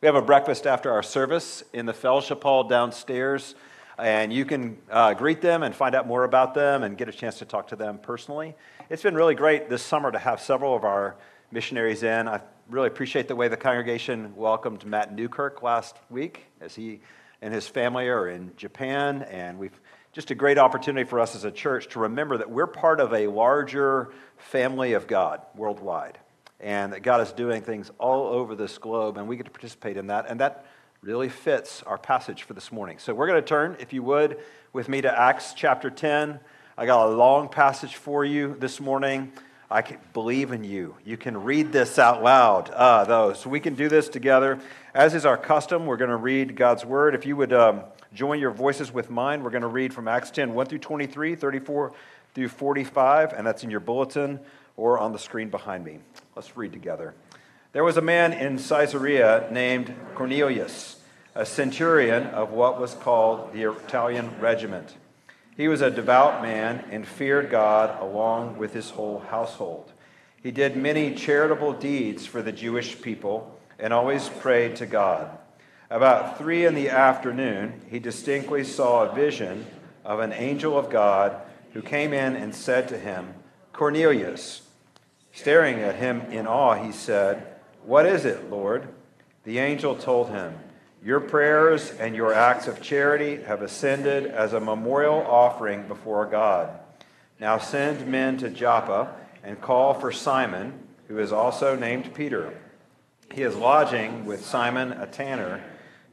We have a breakfast after our service in the fellowship hall downstairs, and you can uh, greet them and find out more about them and get a chance to talk to them personally. It's been really great this summer to have several of our missionaries in. I really appreciate the way the congregation welcomed Matt Newkirk last week as he and his family are in Japan, and we've just a great opportunity for us as a church to remember that we're part of a larger family of God worldwide, and that God is doing things all over this globe, and we get to participate in that, and that really fits our passage for this morning. So we're going to turn, if you would, with me to Acts chapter 10. I got a long passage for you this morning. I believe in you. You can read this out loud, uh, though. So we can do this together. As is our custom, we're going to read God's word. If you would um, join your voices with mine, we're going to read from Acts 10, 1 through 23, 34 through 45, and that's in your bulletin or on the screen behind me. Let's read together. There was a man in Caesarea named Cornelius, a centurion of what was called the Italian regiment. He was a devout man and feared God along with his whole household. He did many charitable deeds for the Jewish people and always prayed to God. About three in the afternoon, he distinctly saw a vision of an angel of God who came in and said to him, Cornelius. Staring at him in awe, he said, What is it, Lord? The angel told him, your prayers and your acts of charity have ascended as a memorial offering before God. Now send men to Joppa and call for Simon, who is also named Peter. He is lodging with Simon, a tanner,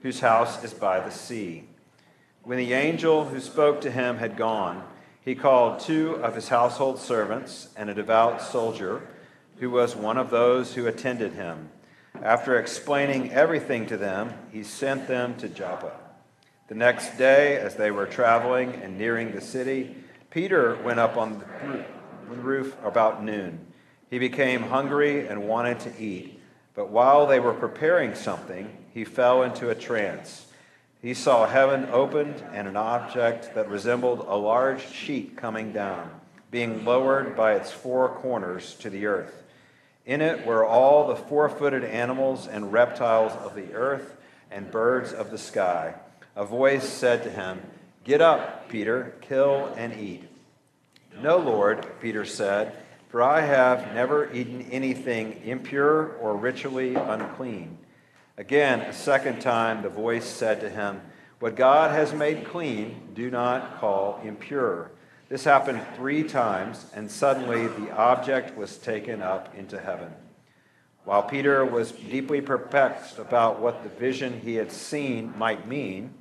whose house is by the sea. When the angel who spoke to him had gone, he called two of his household servants and a devout soldier, who was one of those who attended him. After explaining everything to them, he sent them to Joppa. The next day, as they were traveling and nearing the city, Peter went up on the roof about noon. He became hungry and wanted to eat, but while they were preparing something, he fell into a trance. He saw heaven opened and an object that resembled a large sheet coming down, being lowered by its four corners to the earth. In it were all the four footed animals and reptiles of the earth and birds of the sky. A voice said to him, Get up, Peter, kill and eat. No, Lord, Peter said, for I have never eaten anything impure or ritually unclean. Again, a second time, the voice said to him, What God has made clean, do not call impure. This happened three times, and suddenly the object was taken up into heaven. While Peter was deeply perplexed about what the vision he had seen might mean,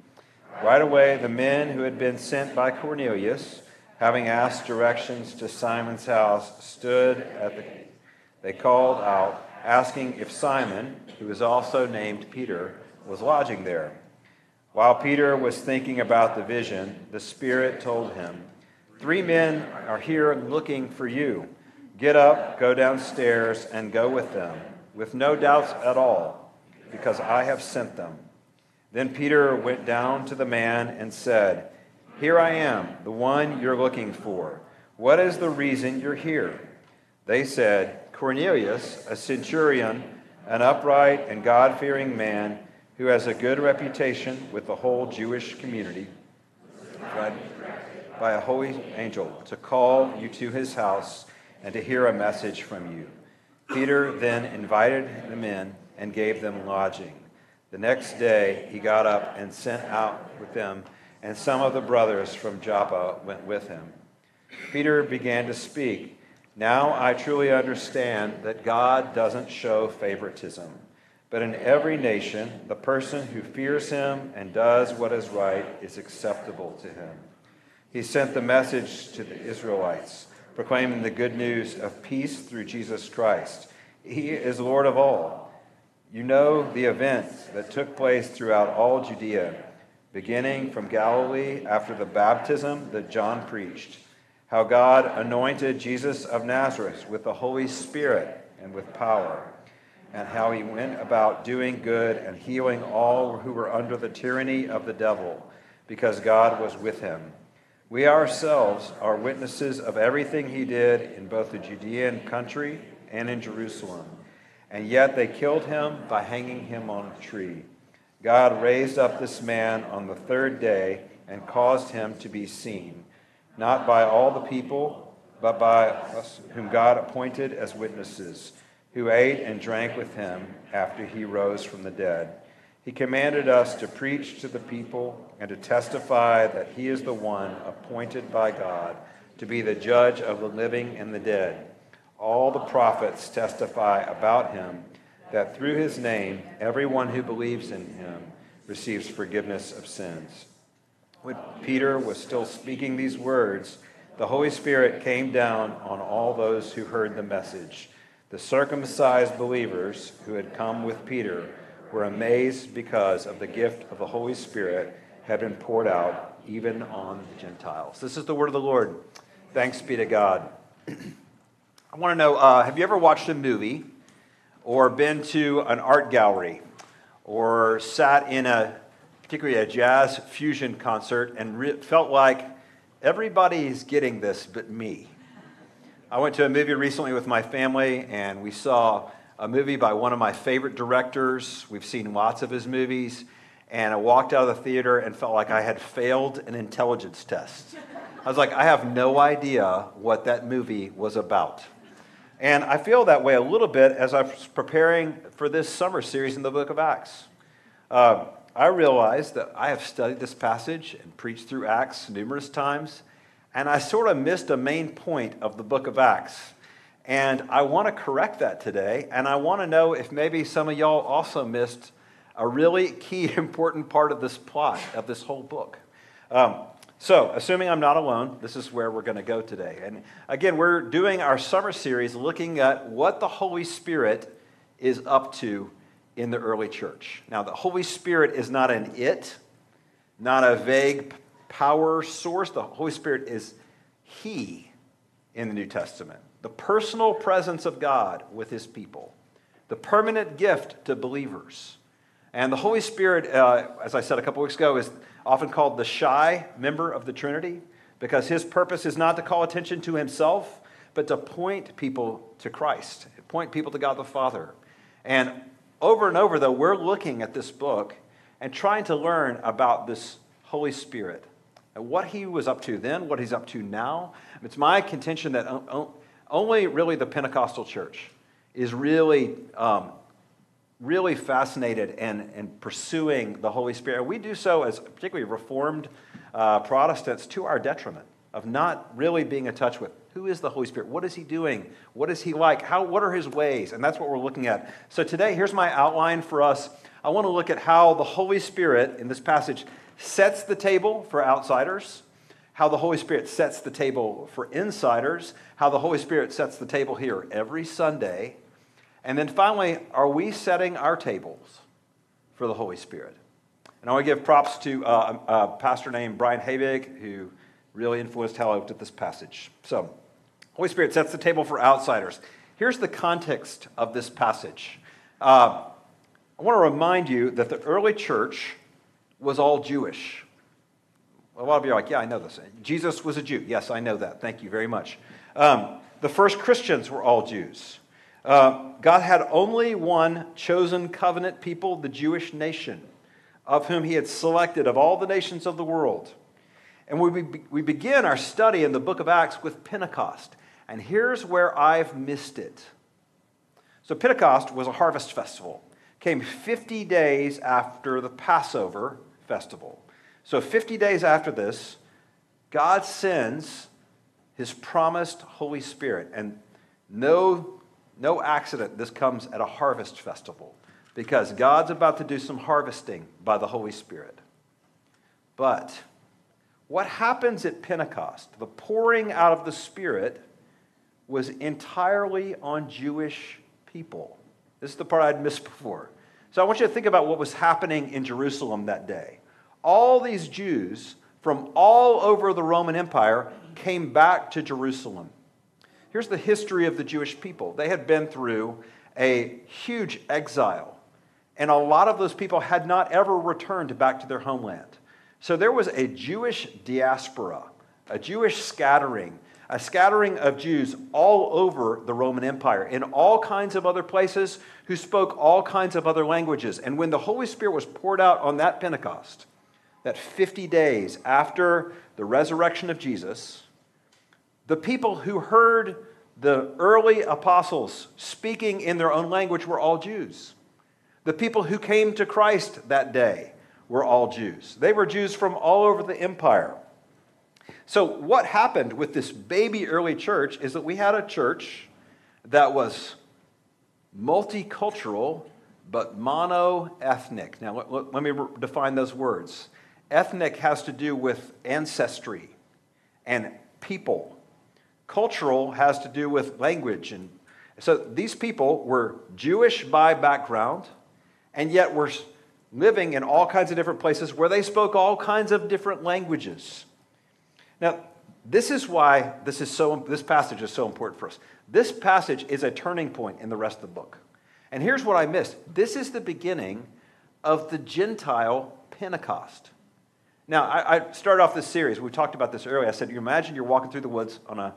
right away the men who had been sent by Cornelius, having asked directions to Simon's house, stood at the they called out, asking if Simon, who was also named Peter, was lodging there. While Peter was thinking about the vision, the Spirit told him, Three men are here looking for you. Get up, go downstairs, and go with them, with no doubts at all, because I have sent them. Then Peter went down to the man and said, Here I am, the one you're looking for. What is the reason you're here? They said, Cornelius, a centurion, an upright and God fearing man who has a good reputation with the whole Jewish community by a holy angel to call you to his house and to hear a message from you. Peter then invited them in and gave them lodging. The next day he got up and sent out with them, and some of the brothers from Joppa went with him. Peter began to speak. Now I truly understand that God doesn't show favoritism, but in every nation, the person who fears him and does what is right is acceptable to him. He sent the message to the Israelites, proclaiming the good news of peace through Jesus Christ. He is Lord of all. You know the events that took place throughout all Judea, beginning from Galilee after the baptism that John preached, how God anointed Jesus of Nazareth with the Holy Spirit and with power, and how he went about doing good and healing all who were under the tyranny of the devil, because God was with him. We ourselves are witnesses of everything he did in both the Judean country and in Jerusalem, and yet they killed him by hanging him on a tree. God raised up this man on the third day and caused him to be seen, not by all the people, but by us whom God appointed as witnesses, who ate and drank with him after he rose from the dead. He commanded us to preach to the people and to testify that he is the one appointed by God to be the judge of the living and the dead. All the prophets testify about him that through his name, everyone who believes in him receives forgiveness of sins. When Peter was still speaking these words, the Holy Spirit came down on all those who heard the message. The circumcised believers who had come with Peter were amazed because of the gift of the Holy Spirit had been poured out even on the Gentiles. This is the word of the Lord. Thanks be to God. I want to know uh, have you ever watched a movie or been to an art gallery or sat in a, particularly a jazz fusion concert and re- felt like everybody's getting this but me? I went to a movie recently with my family and we saw a movie by one of my favorite directors. We've seen lots of his movies. And I walked out of the theater and felt like I had failed an intelligence test. I was like, I have no idea what that movie was about. And I feel that way a little bit as I was preparing for this summer series in the book of Acts. Uh, I realized that I have studied this passage and preached through Acts numerous times, and I sort of missed a main point of the book of Acts. And I want to correct that today, and I want to know if maybe some of y'all also missed a really key, important part of this plot, of this whole book. Um, so, assuming I'm not alone, this is where we're going to go today. And again, we're doing our summer series looking at what the Holy Spirit is up to in the early church. Now, the Holy Spirit is not an it, not a vague power source. The Holy Spirit is He in the New Testament, the personal presence of God with His people, the permanent gift to believers. And the Holy Spirit, uh, as I said a couple weeks ago, is often called the shy member of the Trinity because his purpose is not to call attention to himself, but to point people to Christ, point people to God the Father. And over and over, though, we're looking at this book and trying to learn about this Holy Spirit and what he was up to then, what he's up to now. It's my contention that only really the Pentecostal church is really um, really fascinated and, and pursuing the Holy Spirit. We do so as particularly Reformed uh, Protestants to our detriment of not really being in touch with who is the Holy Spirit? What is he doing? What is he like? How, what are his ways? And that's what we're looking at. So today, here's my outline for us. I want to look at how the Holy Spirit in this passage sets the table for outsiders, how the Holy Spirit sets the table for insiders, how the Holy Spirit sets the table here every Sunday and then finally, are we setting our tables for the Holy Spirit? And I want to give props to uh, a pastor named Brian Habig, who really influenced how I looked at this passage. So, Holy Spirit sets the table for outsiders. Here's the context of this passage. Uh, I want to remind you that the early church was all Jewish. A lot of you are like, yeah, I know this. Jesus was a Jew. Yes, I know that. Thank you very much. Um, the first Christians were all Jews. Uh, God had only one chosen covenant people, the Jewish nation, of whom he had selected of all the nations of the world. And we, we begin our study in the book of Acts with Pentecost. And here's where I've missed it. So, Pentecost was a harvest festival, came 50 days after the Passover festival. So, 50 days after this, God sends his promised Holy Spirit. And no no accident, this comes at a harvest festival because God's about to do some harvesting by the Holy Spirit. But what happens at Pentecost, the pouring out of the Spirit, was entirely on Jewish people. This is the part I'd missed before. So I want you to think about what was happening in Jerusalem that day. All these Jews from all over the Roman Empire came back to Jerusalem. Here's the history of the Jewish people they had been through a huge exile, and a lot of those people had not ever returned back to their homeland. So there was a Jewish diaspora, a Jewish scattering a scattering of Jews all over the Roman Empire, in all kinds of other places, who spoke all kinds of other languages. And when the Holy Spirit was poured out on that Pentecost, that 50 days after the resurrection of Jesus, the people who heard the early apostles speaking in their own language were all Jews. The people who came to Christ that day were all Jews. They were Jews from all over the empire. So, what happened with this baby early church is that we had a church that was multicultural but mono ethnic. Now, let, let, me define those words. Ethnic has to do with ancestry and people, cultural has to do with language. And so, these people were Jewish by background, and yet were living in all kinds of different places where they spoke all kinds of different languages. Now, this is why this, is so, this passage is so important for us. This passage is a turning point in the rest of the book. And here's what I missed this is the beginning of the Gentile Pentecost. Now, I, I started off this series. We talked about this earlier. I said, you imagine you're walking through the woods on a,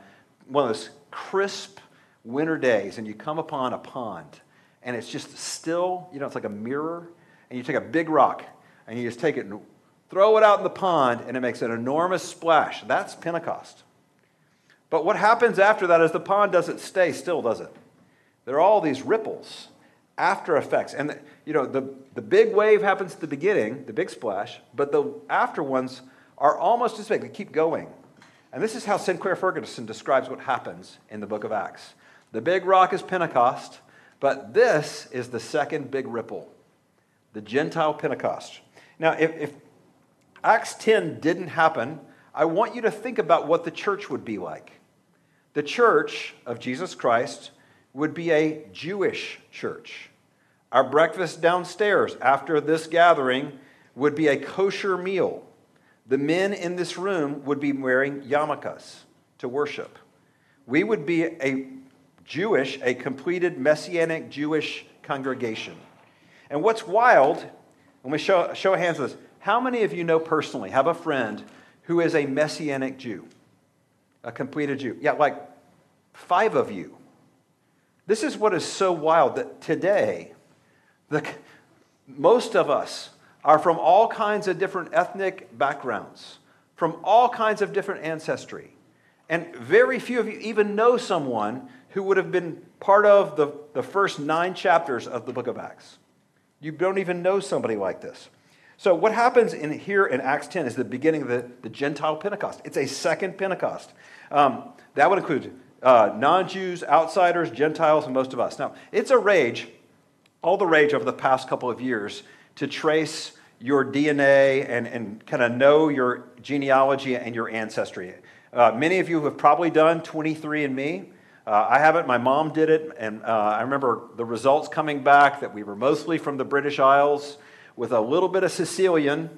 one of those crisp winter days, and you come upon a pond, and it's just still, you know, it's like a mirror, and you take a big rock, and you just take it and throw it out in the pond, and it makes an enormous splash. That's Pentecost. But what happens after that is the pond doesn't stay still, does it? There are all these ripples, after effects. And, you know, the, the big wave happens at the beginning, the big splash, but the after ones are almost as big. They keep going. And this is how Sinclair Ferguson describes what happens in the book of Acts. The big rock is Pentecost, but this is the second big ripple, the Gentile Pentecost. Now, if, if Acts 10 didn't happen, I want you to think about what the church would be like. The church of Jesus Christ would be a Jewish church. Our breakfast downstairs after this gathering would be a kosher meal. The men in this room would be wearing yarmulkes to worship. We would be a Jewish, a completed messianic Jewish congregation. And what's wild, when we show, show hands of this, how many of you know personally, have a friend who is a Messianic Jew, a completed Jew? Yeah, like five of you. This is what is so wild that today, the, most of us are from all kinds of different ethnic backgrounds, from all kinds of different ancestry. And very few of you even know someone who would have been part of the, the first nine chapters of the book of Acts. You don't even know somebody like this. So, what happens in here in Acts 10 is the beginning of the, the Gentile Pentecost. It's a second Pentecost. Um, that would include uh, non Jews, outsiders, Gentiles, and most of us. Now, it's a rage, all the rage over the past couple of years, to trace your DNA and, and kind of know your genealogy and your ancestry. Uh, many of you have probably done 23andMe. Uh, I haven't. My mom did it, and uh, I remember the results coming back that we were mostly from the British Isles with a little bit of Sicilian.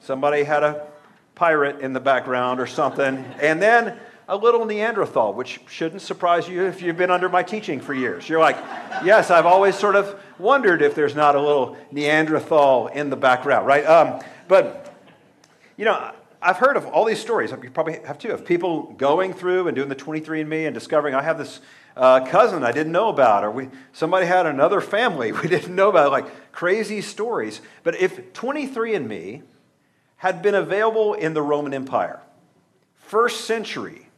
Somebody had a pirate in the background or something. And then a little Neanderthal, which shouldn't surprise you if you've been under my teaching for years. You're like, yes, I've always sort of wondered if there's not a little Neanderthal in the background, right? Um, but, you know, I've heard of all these stories, you probably have too, of people going through and doing the 23andMe and discovering I have this uh, cousin I didn't know about, or we, somebody had another family we didn't know about, like crazy stories. But if 23andMe had been available in the Roman Empire, first century,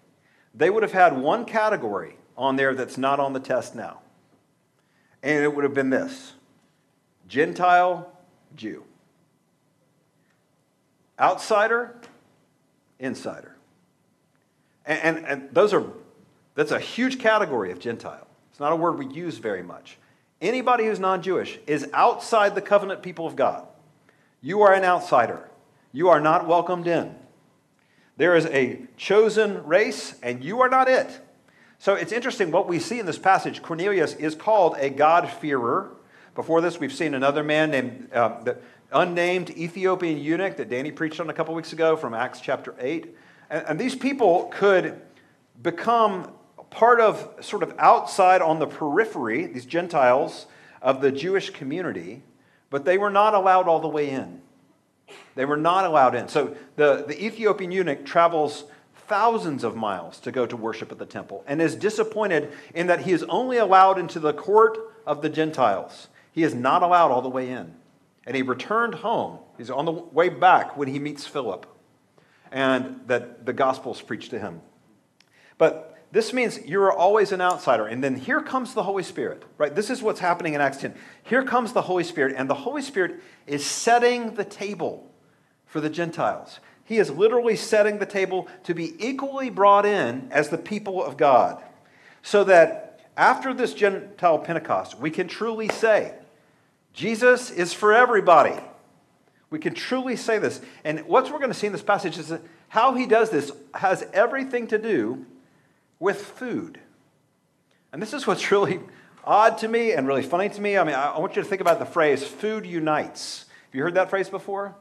they would have had one category on there that's not on the test now. And it would have been this Gentile Jew. Outsider, insider. And, and, and, those are that's a huge category of Gentile. It's not a word we use very much. Anybody who's non Jewish is outside the covenant people of God. You are an outsider. You are not welcomed in. There is a chosen race, and you are not it. So it's interesting what we see in this passage. Cornelius is called a God-fearer. Before this, we've seen another man named uh, the unnamed Ethiopian eunuch that Danny preached on a couple weeks ago from Acts chapter 8. And, and these people could become part of sort of outside on the periphery, these Gentiles of the Jewish community, but they were not allowed all the way in. They were not allowed in. So the, the Ethiopian eunuch travels thousands of miles to go to worship at the temple and is disappointed in that he is only allowed into the court of the Gentiles. He is not allowed all the way in. And he returned home. He's on the way back when he meets Philip, and that the gospel is preached to him. But this means you're always an outsider. And then here comes the Holy Spirit, right? This is what's happening in Acts 10. Here comes the Holy Spirit, and the Holy Spirit is setting the table for the Gentiles. He is literally setting the table to be equally brought in as the people of God. So that after this Gentile Pentecost, we can truly say, Jesus is for everybody. We can truly say this. And what we're going to see in this passage is that how he does this has everything to do with food. And this is what's really odd to me and really funny to me. I mean, I want you to think about the phrase food unites. Have you heard that phrase before?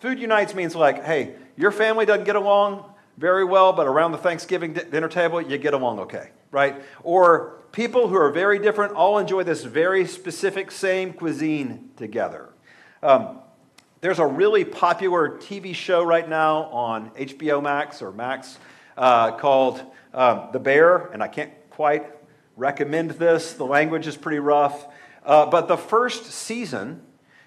Food unites means like, hey, your family doesn't get along very well, but around the Thanksgiving dinner table, you get along okay, right? Or people who are very different all enjoy this very specific same cuisine together. Um, there's a really popular TV show right now on HBO Max or Max uh, called um, The Bear, and I can't quite recommend this. The language is pretty rough. Uh, but the first season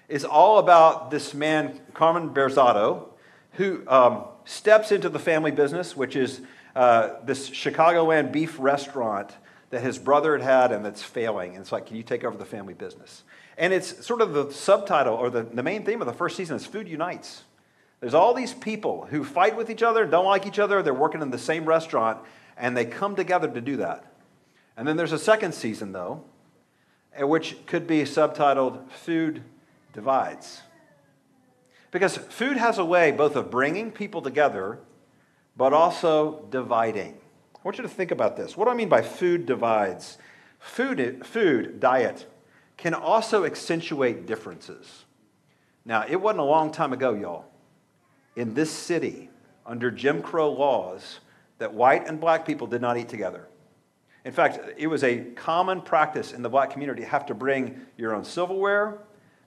is all about this man, Carmen Berzatto, who um, steps into the family business, which is uh, this Chicagoland beef restaurant that his brother had had and that's failing. And it's like, can you take over the family business? And it's sort of the subtitle or the, the main theme of the first season is Food Unites. There's all these people who fight with each other, don't like each other, they're working in the same restaurant, and they come together to do that. And then there's a second season, though, eh, which could be subtitled Food Divides. Because food has a way both of bringing people together, but also dividing. I want you to think about this. What do I mean by food divides? Food, food, diet, can also accentuate differences. Now, it wasn't a long time ago, y'all, in this city, under Jim Crow laws, that white and black people did not eat together. In fact, it was a common practice in the black community to have to bring your own silverware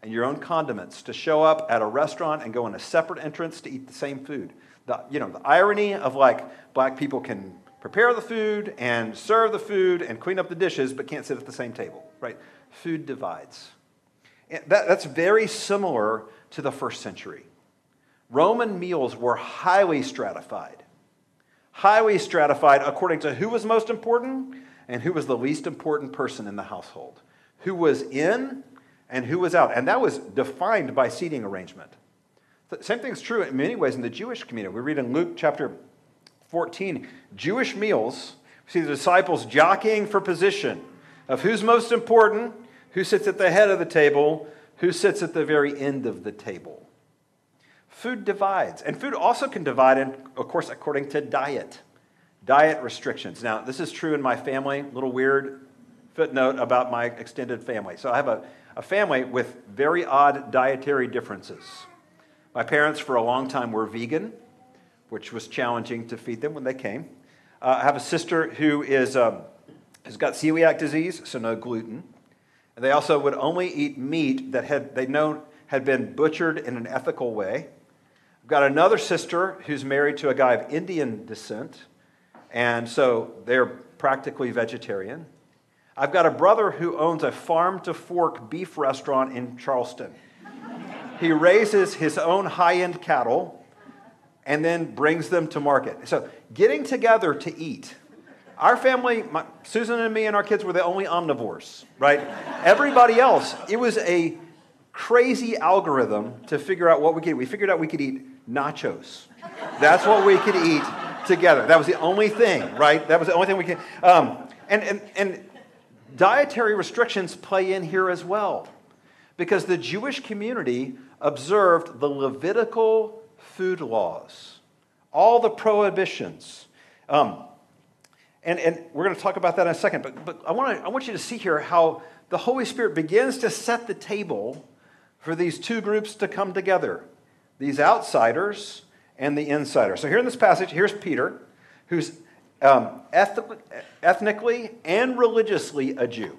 and your own condiments to show up at a restaurant and go in a separate entrance to eat the same food. The, you know, the irony of like black people can prepare the food and serve the food and clean up the dishes, but can't sit at the same table, right? Food divides. That, that's very similar to the first century. Roman meals were highly stratified, highly stratified according to who was most important and who was the least important person in the household, who was in and who was out. And that was defined by seating arrangement. The same thing is true in many ways in the Jewish community. We read in Luke chapter 14, Jewish meals, we see the disciples jockeying for position of who's most important, who sits at the head of the table, who sits at the very end of the table. Food divides. And food also can divide, in, of course, according to diet. Diet restrictions. Now, this is true in my family. Little weird footnote about my extended family. So I have a, a family with very odd dietary differences. My parents, for a long time, were vegan which was challenging to feed them when they came. Uh, I have a sister who is, um, has got celiac disease, so no gluten. And they also would only eat meat that had, they know had been butchered in an ethical way. Got another sister who's married to a guy of Indian descent, and so they're practically vegetarian. I've got a brother who owns a farm to fork beef restaurant in Charleston. he raises his own high end cattle and then brings them to market. So, getting together to eat. Our family, my, Susan and me and our kids were the only omnivores, right? Everybody else, it was a crazy algorithm to figure out what we could eat. We figured out we could eat nachos. That's what we could eat together. That was the only thing, right? That was the only thing we could. Um, and, and, and dietary restrictions play in here as well because the Jewish community observed the Levitical food laws, all the prohibitions. Um, and, and we're going to talk about that in a second, but, but I, want to, I want you to see here how the Holy Spirit begins to set the table for these two groups to come together these outsiders and the insiders. So, here in this passage, here's Peter, who's um, ethnically and religiously a Jew.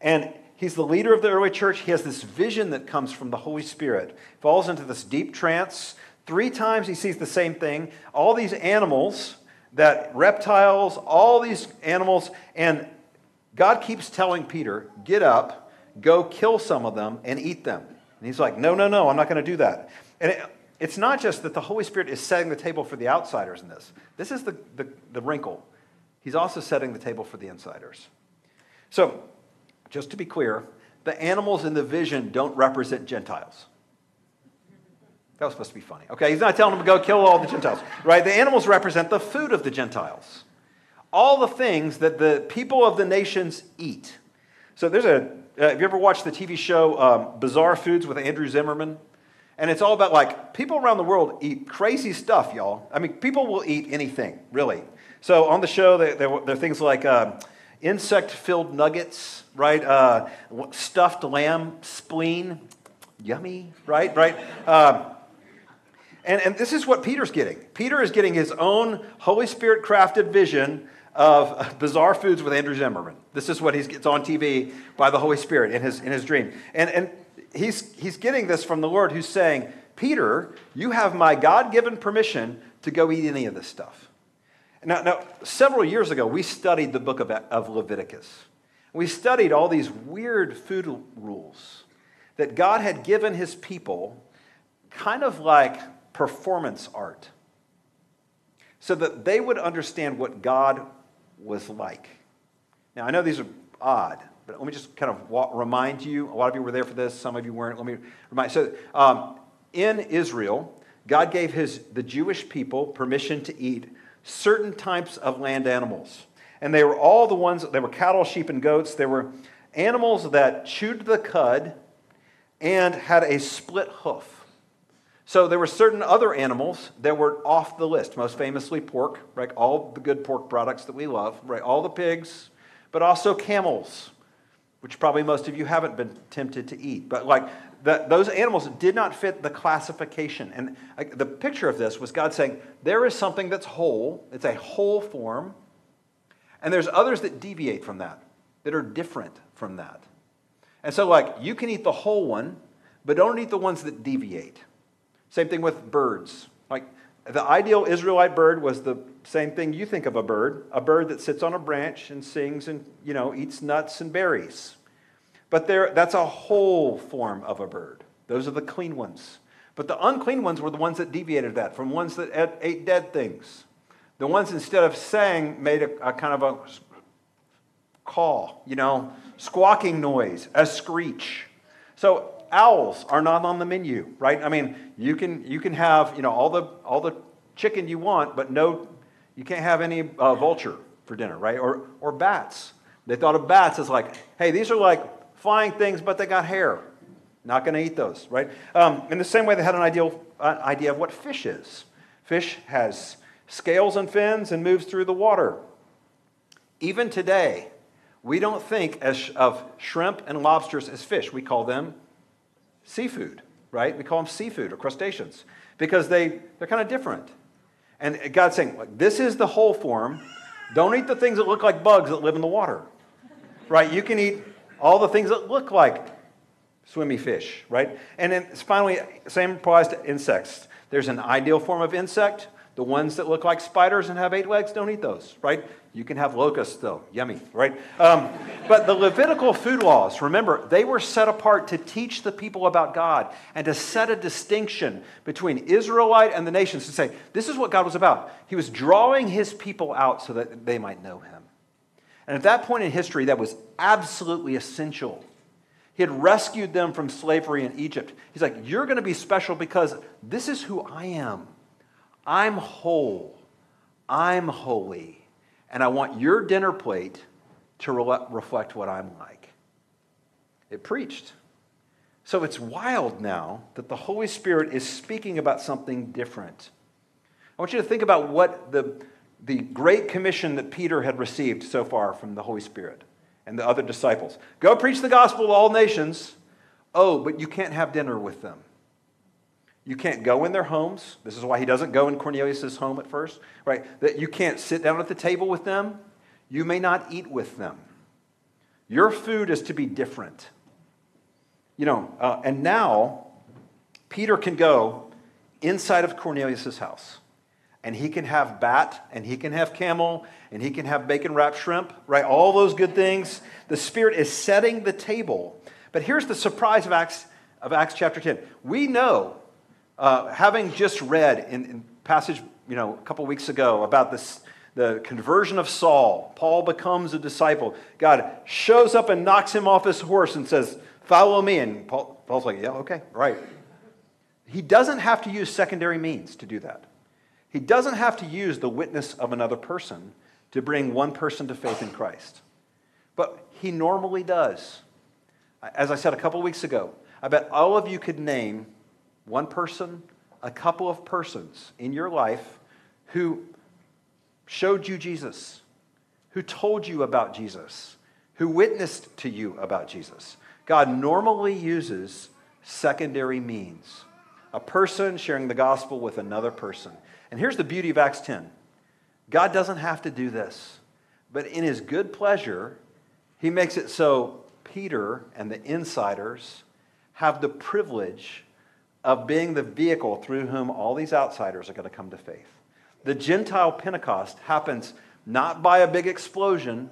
And he's the leader of the early church. He has this vision that comes from the Holy Spirit, falls into this deep trance Three times he sees the same thing. All these animals that reptiles, all these animals, and God keeps telling Peter, get up, go kill some of them, and eat them. And he's like, no, no, no, I'm not going to do that. And it, it's not just that the Holy Spirit is setting the table for the outsiders in this. This is the, the, the wrinkle. He's also setting the table for the insiders. So, just to be clear, the animals in the vision don't represent Gentiles. That was supposed to be funny. Okay, he's not telling them to go kill all the Gentiles, right? The animals represent the food of the Gentiles, all the things that the people of the nations eat. So there's a. Uh, have you ever watched the TV show um, Bizarre Foods with Andrew Zimmern? And it's all about like people around the world eat crazy stuff, y'all. I mean, people will eat anything, really. So on the show, there, are things like uh, insect filled nuggets, right? Uh, stuffed lamb spleen, yummy, right? Right? Um, and, and this is what Peter's getting. Peter is getting his own Holy Spirit crafted vision of bizarre foods with Andrew Zimmerman. This is what he gets on TV by the Holy Spirit in his, in his dream. And, and he's, he's getting this from the Lord who's saying, Peter, you have my God given permission to go eat any of this stuff. Now, now, several years ago, we studied the book of, of Leviticus. We studied all these weird food rules that God had given his people, kind of like performance art so that they would understand what God was like. Now, I know these are odd, but let me just kind of remind you. A lot of you were there for this, some of you weren't. Let me remind. So, um, in Israel, God gave his, the Jewish people permission to eat certain types of land animals. And they were all the ones, they were cattle, sheep, and goats. They were animals that chewed the cud and had a split hoof. So there were certain other animals that were off the list, most famously pork, right? All the good pork products that we love, right? All the pigs, but also camels, which probably most of you haven't been tempted to eat. But like the, those animals did not fit the classification. And like, the picture of this was God saying, there is something that's whole, it's a whole form, and there's others that deviate from that, that are different from that. And so, like, you can eat the whole one, but don't eat the ones that deviate. Same thing with birds. Like the ideal Israelite bird was the same thing you think of a bird, a bird that sits on a branch and sings and, you know, eats nuts and berries. But there, that's a whole form of a bird. Those are the clean ones. But the unclean ones were the ones that deviated that from ones that ate dead things. The ones instead of saying made a, a kind of a call, you know, squawking noise, a screech. So owls are not on the menu, right? I mean, you can, you can have, you know, all the, all the chicken you want, but no, you can't have any uh, vulture for dinner, right? Or, or bats. They thought of bats as like, hey, these are like flying things, but they got hair. Not going to eat those, right? Um, in the same way, they had an ideal, uh, idea of what fish is. Fish has scales and fins and moves through the water. Even today, we don't think as, of shrimp and lobsters as fish. We call them seafood, right? We call them seafood or crustaceans because they, they're kind of different. And God's saying, this is the whole form. Don't eat the things that look like bugs that live in the water, right? You can eat all the things that look like swimmy fish, right? And then finally, same applies to insects. There's an ideal form of insect. The ones that look like spiders and have eight legs, don't eat those, right? You can have locusts, though. Yummy, right? Um, but the Levitical food laws, remember, they were set apart to teach the people about God and to set a distinction between Israelite and the nations to say, this is what God was about. He was drawing his people out so that they might know him. And at that point in history, that was absolutely essential. He had rescued them from slavery in Egypt. He's like, You're going to be special because this is who I am. I'm whole, I'm holy and I want your dinner plate to re- reflect what I'm like. It preached. So it's wild now that the Holy Spirit is speaking about something different. I want you to think about what the, the great commission that Peter had received so far from the Holy Spirit and the other disciples. Go preach the gospel to all nations. Oh, but you can't have dinner with them. You can't go in their homes. This is why he doesn't go in Cornelius' home at first, right? That you can't sit down at the table with them. You may not eat with them. Your food is to be different. You know, uh, and now Peter can go inside of Cornelius' house. and he can have bat, and he can have camel, and he can have bacon wrapped shrimp, right? All those good things. The Spirit is setting the table. But here's the surprise of Acts, of Acts chapter 10. We know, uh, having just read in, in passage, you know, a couple weeks ago about this, the conversion of Saul, Paul becomes a disciple. God shows up and knocks him off his horse and says, Follow me. And Paul, Paul's like, Yeah, okay, right. He doesn't have to use secondary means to do that. He doesn't have to use the witness of another person to bring one person to faith in Christ. But he normally does. As I said a couple weeks ago, I bet all of you could name one person, a couple of persons in your life who showed you Jesus, who told you about Jesus, who witnessed to you about Jesus. God normally uses secondary means a person sharing the gospel with another person. And here's the beauty of Acts 10 God doesn't have to do this, but in his good pleasure, he makes it so Peter and the insiders have the privilege of being the vehicle through whom all these outsiders are going to come to faith. The Gentile Pentecost happens not by a big explosion,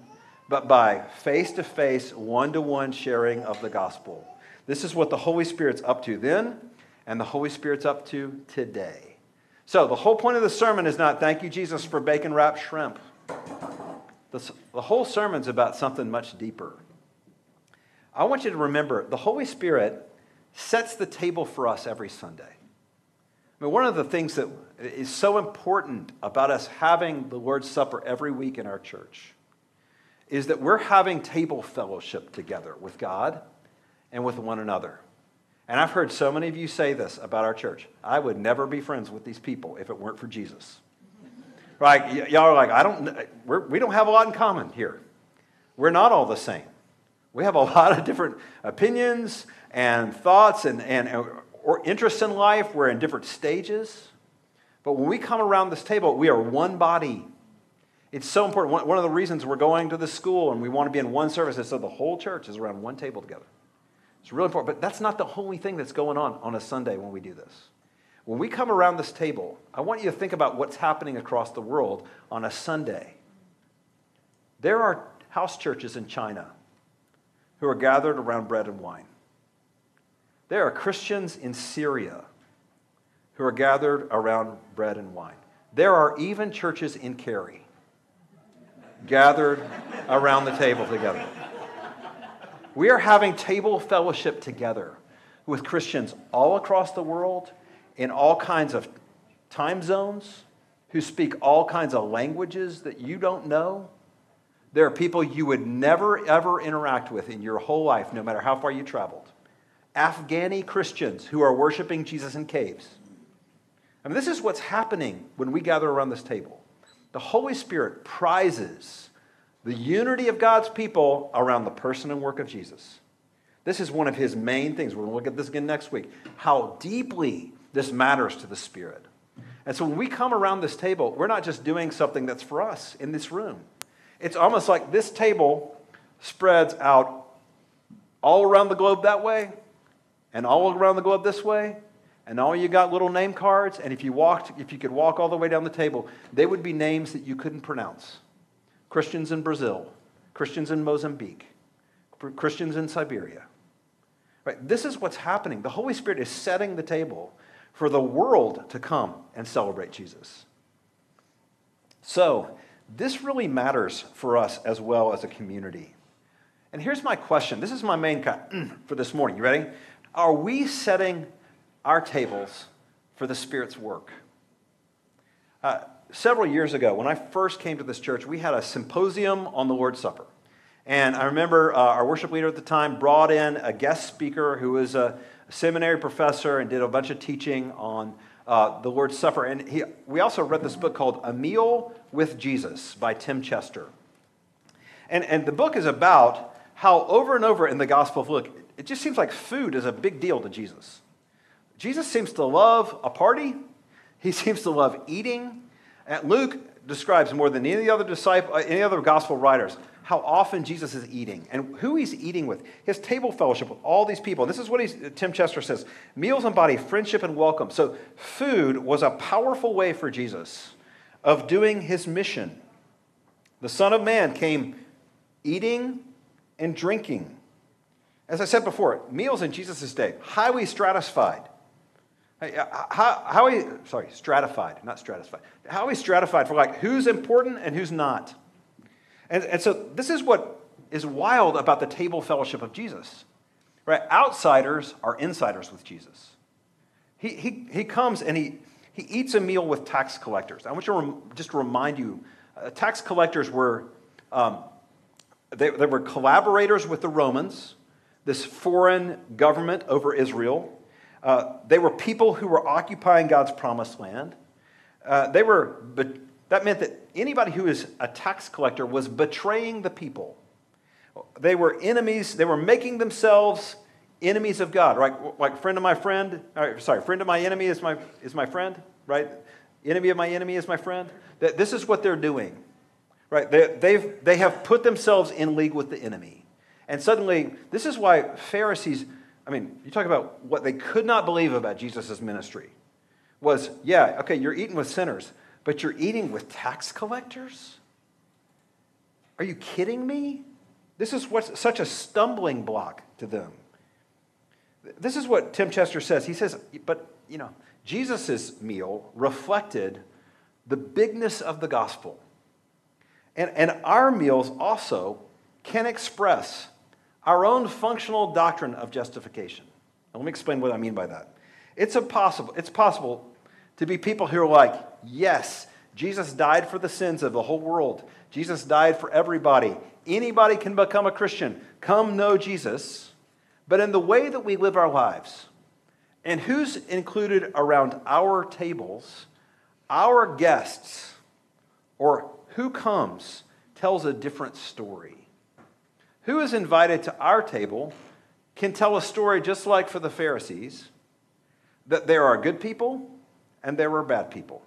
but by face to face, one to one sharing of the gospel. This is what the Holy Spirit's up to then, and the Holy Spirit's up to today. So, the whole point of the sermon is not thank you, Jesus, for bacon wrapped shrimp. The, the whole sermon's about something much deeper. I want you to remember the Holy Spirit sets the table for us every Sunday. I mean, one of the things that is so important about us having the Lord's Supper every week in our church is that we're having table fellowship together with God and with one another. And I've heard so many of you say this about our church. I would never be friends with these people if it weren't for Jesus. Right? Y'all are like, I don't, we're, we don't have a lot in common here. We're not all the same. We have a lot of different opinions and thoughts and, and uh, or interests in life. We're in different stages. But when we come around this table, we are one body. It's so important. One of the reasons we're going to the school and we want to be in one service is so the whole church is around one table together. It's really important. But that's not the only thing that's going on on a Sunday when we do this. When we come around this table, I want you to think about what's happening across the world on a Sunday. There are house churches in China who are gathered around bread and wine. There are Christians in Syria who are gathered around bread and wine. There are even churches in Kerry gathered around the table together. We are having table fellowship together with Christians all across the world in all kinds of time zones who speak all kinds of languages that you don't know. There are people you would never, ever interact with in your whole life, no matter how far you traveled. Afghani Christians who are worshiping Jesus in caves. I mean, this is what's happening when we gather around this table. The Holy Spirit prizes the unity of God's people around the person and work of Jesus. This is one of his main things. We're going to look at this again next week. How deeply this matters to the Spirit. And so when we come around this table, we're not just doing something that's for us in this room. It's almost like this table spreads out all around the globe that way, and all around the globe this way, and all you got little name cards. And if you walked, if you could walk all the way down the table, they would be names that you couldn't pronounce. Christians in Brazil, Christians in Mozambique, Christians in Siberia. Right? This is what's happening. The Holy Spirit is setting the table for the world to come and celebrate Jesus. So, this really matters for us as well as a community. And here's my question. This is my main cut for this morning. You ready? Are we setting our tables for the Spirit's work? Uh, several years ago, when I first came to this church, we had a symposium on the Lord's Supper. And I remember uh, our worship leader at the time brought in a guest speaker who was a seminary professor and did a bunch of teaching on uh, the Lord's Supper. And he, we also read this book called A Meal with Jesus by Tim Chester. And, and the book is about how over and over in the Gospel of Luke, it just seems like food is a big deal to Jesus. Jesus seems to love a party, he seems to love eating, and Luke describes more than any other disciple, uh, any other gospel writers, how often Jesus is eating and who he's eating with. His table fellowship with all these people. This is what Tim Chester says meals embody friendship and welcome. So, food was a powerful way for Jesus of doing his mission. The Son of Man came eating and drinking. As I said before, meals in Jesus' day, highly stratified. Uh, how, how we, sorry, stratified, not stratified. How we stratified for like who's important and who's not? And, and so this is what is wild about the table fellowship of Jesus. Right? Outsiders are insiders with Jesus. He, he, he comes and he, he eats a meal with tax collectors. I want you to rem, just remind you uh, tax collectors were, um, they, they were collaborators with the Romans, this foreign government over Israel. Uh, they were people who were occupying God's promised land. Uh, they were, that meant that anybody who is a tax collector was betraying the people. They were enemies. They were making themselves enemies of God. Right? Like friend of my friend. Uh, sorry, friend of my enemy is my is my friend. Right? Enemy of my enemy is my friend. This is what they're doing. Right? They, they've they have put themselves in league with the enemy. And suddenly, this is why Pharisees I mean, you talk about what they could not believe about Jesus' ministry was, yeah, okay, you're eating with sinners, but you're eating with tax collectors? Are you kidding me? This is what's such a stumbling block to them. This is what Tim Chester says. He says, but, you know, Jesus' meal reflected the bigness of the gospel. And, and our meals also can express our own functional doctrine of justification. Let me explain what I mean by that. It's, impossible, it's possible to be people who are like, yes, Jesus died for the sins of the whole world. Jesus died for everybody. Anybody can become a Christian. Come know Jesus. But in the way that we live our lives, and who's included around our tables, our guests, or who comes, tells a different story who is invited to our table can tell a story just like for the Pharisees that there are good people and there are bad people.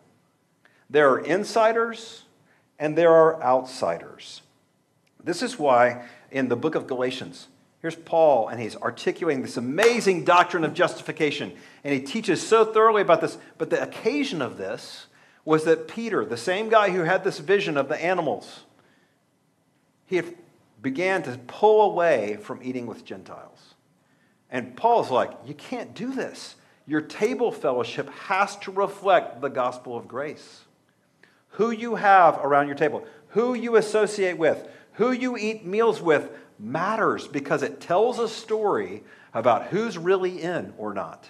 There are insiders and there are outsiders. This is why in the book of Galatians, here's Paul, and he's articulating this amazing doctrine of justification. And he teaches so thoroughly about this. But the occasion of this was that Peter, the same guy who had this vision of the animals, he began to pull away from eating with Gentiles. And Paul's like, you can't do this. Your table fellowship has to reflect the gospel of grace. Who you have around your table, who you associate with, who you eat meals with matters because it tells a story about who's really in or not.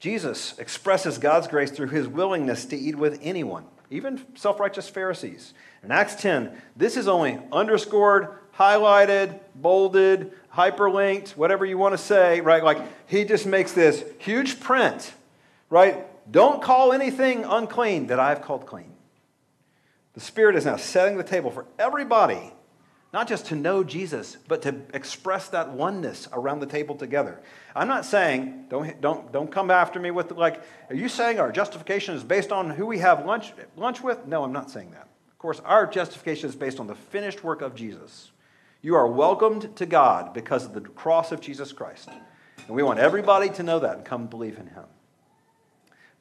Jesus expresses God's grace through his willingness to eat with anyone, even self righteous Pharisees. In Acts 10, this is only underscored, highlighted, bolded, hyperlinked, whatever you want to say, right? Like he just makes this huge print, right? Don't call anything unclean that I've called clean. The Spirit is now setting the table for everybody, not just to know Jesus, but to express that oneness around the table together. I'm not saying, don't, don't, don't come after me with, like, are you saying our justification is based on who we have lunch, lunch with? No, I'm not saying that Of course, our justification is based on the finished work of Jesus. You are welcomed to God because of the cross of Jesus Christ. And we want everybody to know that and come believe in him.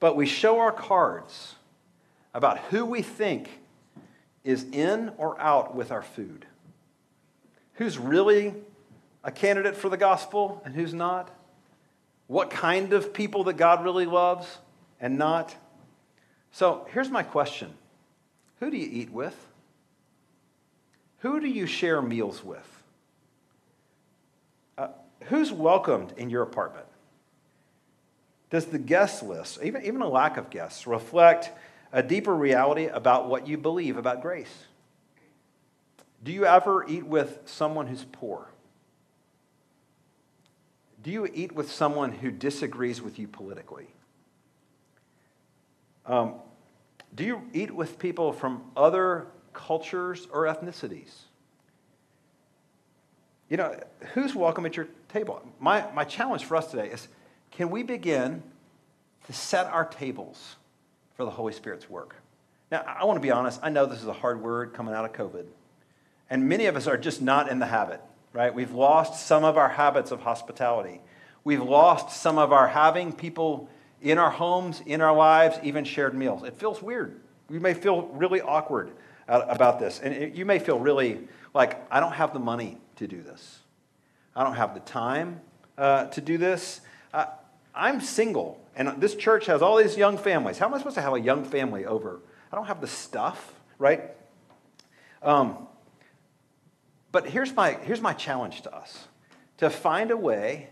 But we show our cards about who we think is in or out with our food. Who's really a candidate for the gospel and who's not? What kind of people that God really loves and not? So here's my question who do you eat with? Who do you share meals with? Uh, who's welcomed in your apartment? Does the guest list, even, even a lack of guests, reflect a deeper reality about what you believe about grace? Do you ever eat with someone who's poor? Do you eat with someone who disagrees with you politically? Um, do you eat with people from other cultures or ethnicities? You know, who's welcome at your table? My, my challenge for us today is can we begin to set our tables for the Holy Spirit's work? Now, I want to be honest, I know this is a hard word coming out of COVID. And many of us are just not in the habit, right? We've lost some of our habits of hospitality. We've lost some of our having people in our homes, in our lives, even shared meals. It feels weird. We may feel really awkward about this. And you may feel really like, I don't have the money to do this. I don't have the time uh, to do this. I'm single, and this church has all these young families. How am I supposed to have a young family over? I don't have the stuff, right? Um, but here's my, here's my challenge to us to find a way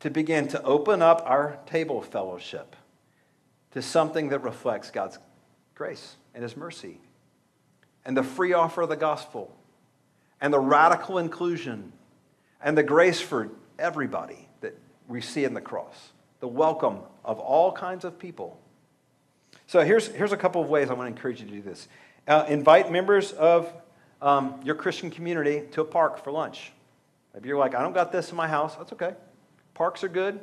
to begin to open up our table fellowship to something that reflects God's grace and His mercy and the free offer of the gospel and the radical inclusion and the grace for everybody we see in the cross, the welcome of all kinds of people. So here's, here's a couple of ways I want to encourage you to do this. Uh, invite members of um, your Christian community to a park for lunch. Maybe you're like, I don't got this in my house. That's okay. Parks are good.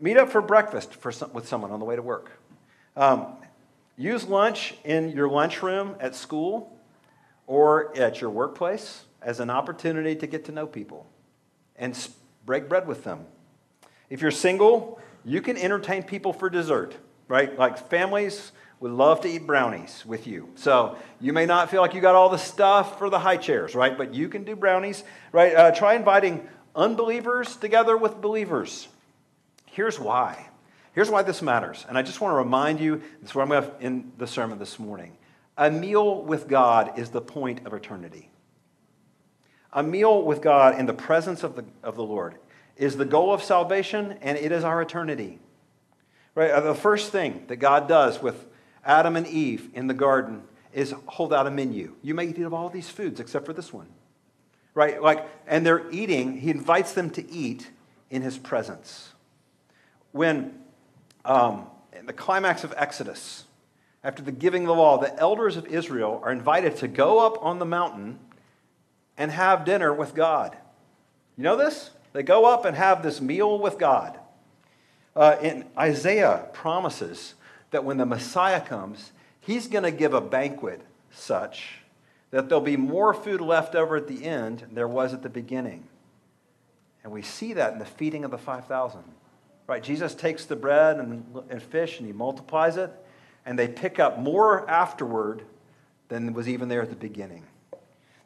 Meet up for breakfast for some, with someone on the way to work. Um, use lunch in your lunchroom at school or at your workplace as an opportunity to get to know people and break bread with them. If you're single, you can entertain people for dessert, right? Like families would love to eat brownies with you. So you may not feel like you got all the stuff for the high chairs, right? But you can do brownies, right? Uh, try inviting unbelievers together with believers. Here's why. Here's why this matters. And I just want to remind you this is where I'm going to end the sermon this morning. A meal with God is the point of eternity. A meal with God in the presence of the, of the Lord is the goal of salvation, and it is our eternity. Right? Uh, the first thing that God does with Adam and Eve in the garden is hold out a menu. You may eat of all these foods except for this one. Right? Like, and they're eating, he invites them to eat in his presence. When um, in the climax of Exodus, after the giving of the law, the elders of Israel are invited to go up on the mountain and have dinner with God. You know this? They go up and have this meal with God. Uh, and Isaiah promises that when the Messiah comes, he's going to give a banquet such that there'll be more food left over at the end than there was at the beginning. And we see that in the feeding of the 5,000. Right? Jesus takes the bread and, and fish and he multiplies it, and they pick up more afterward than was even there at the beginning.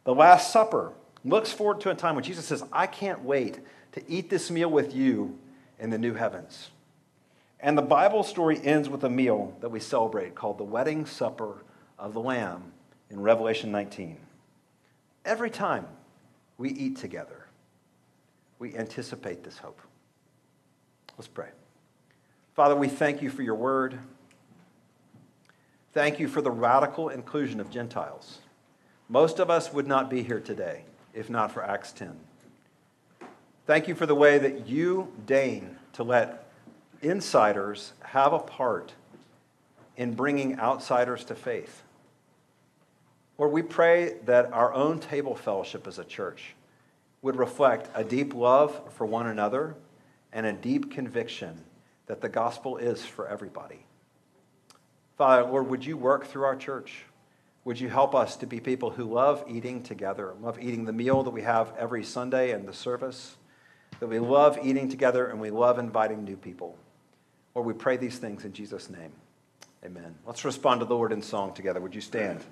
The Last Supper looks forward to a time when Jesus says, I can't wait to eat this meal with you in the new heavens. And the Bible story ends with a meal that we celebrate called the Wedding Supper of the Lamb in Revelation 19. Every time we eat together, we anticipate this hope. Let's pray. Father, we thank you for your word. Thank you for the radical inclusion of Gentiles. Most of us would not be here today if not for Acts 10. Thank you for the way that you deign to let insiders have a part in bringing outsiders to faith. Lord, we pray that our own table fellowship as a church would reflect a deep love for one another and a deep conviction that the gospel is for everybody. Father, Lord, would you work through our church? Would you help us to be people who love eating together, love eating the meal that we have every Sunday and the service, that we love eating together and we love inviting new people? Lord, we pray these things in Jesus' name. Amen. Let's respond to the Lord in song together. Would you stand?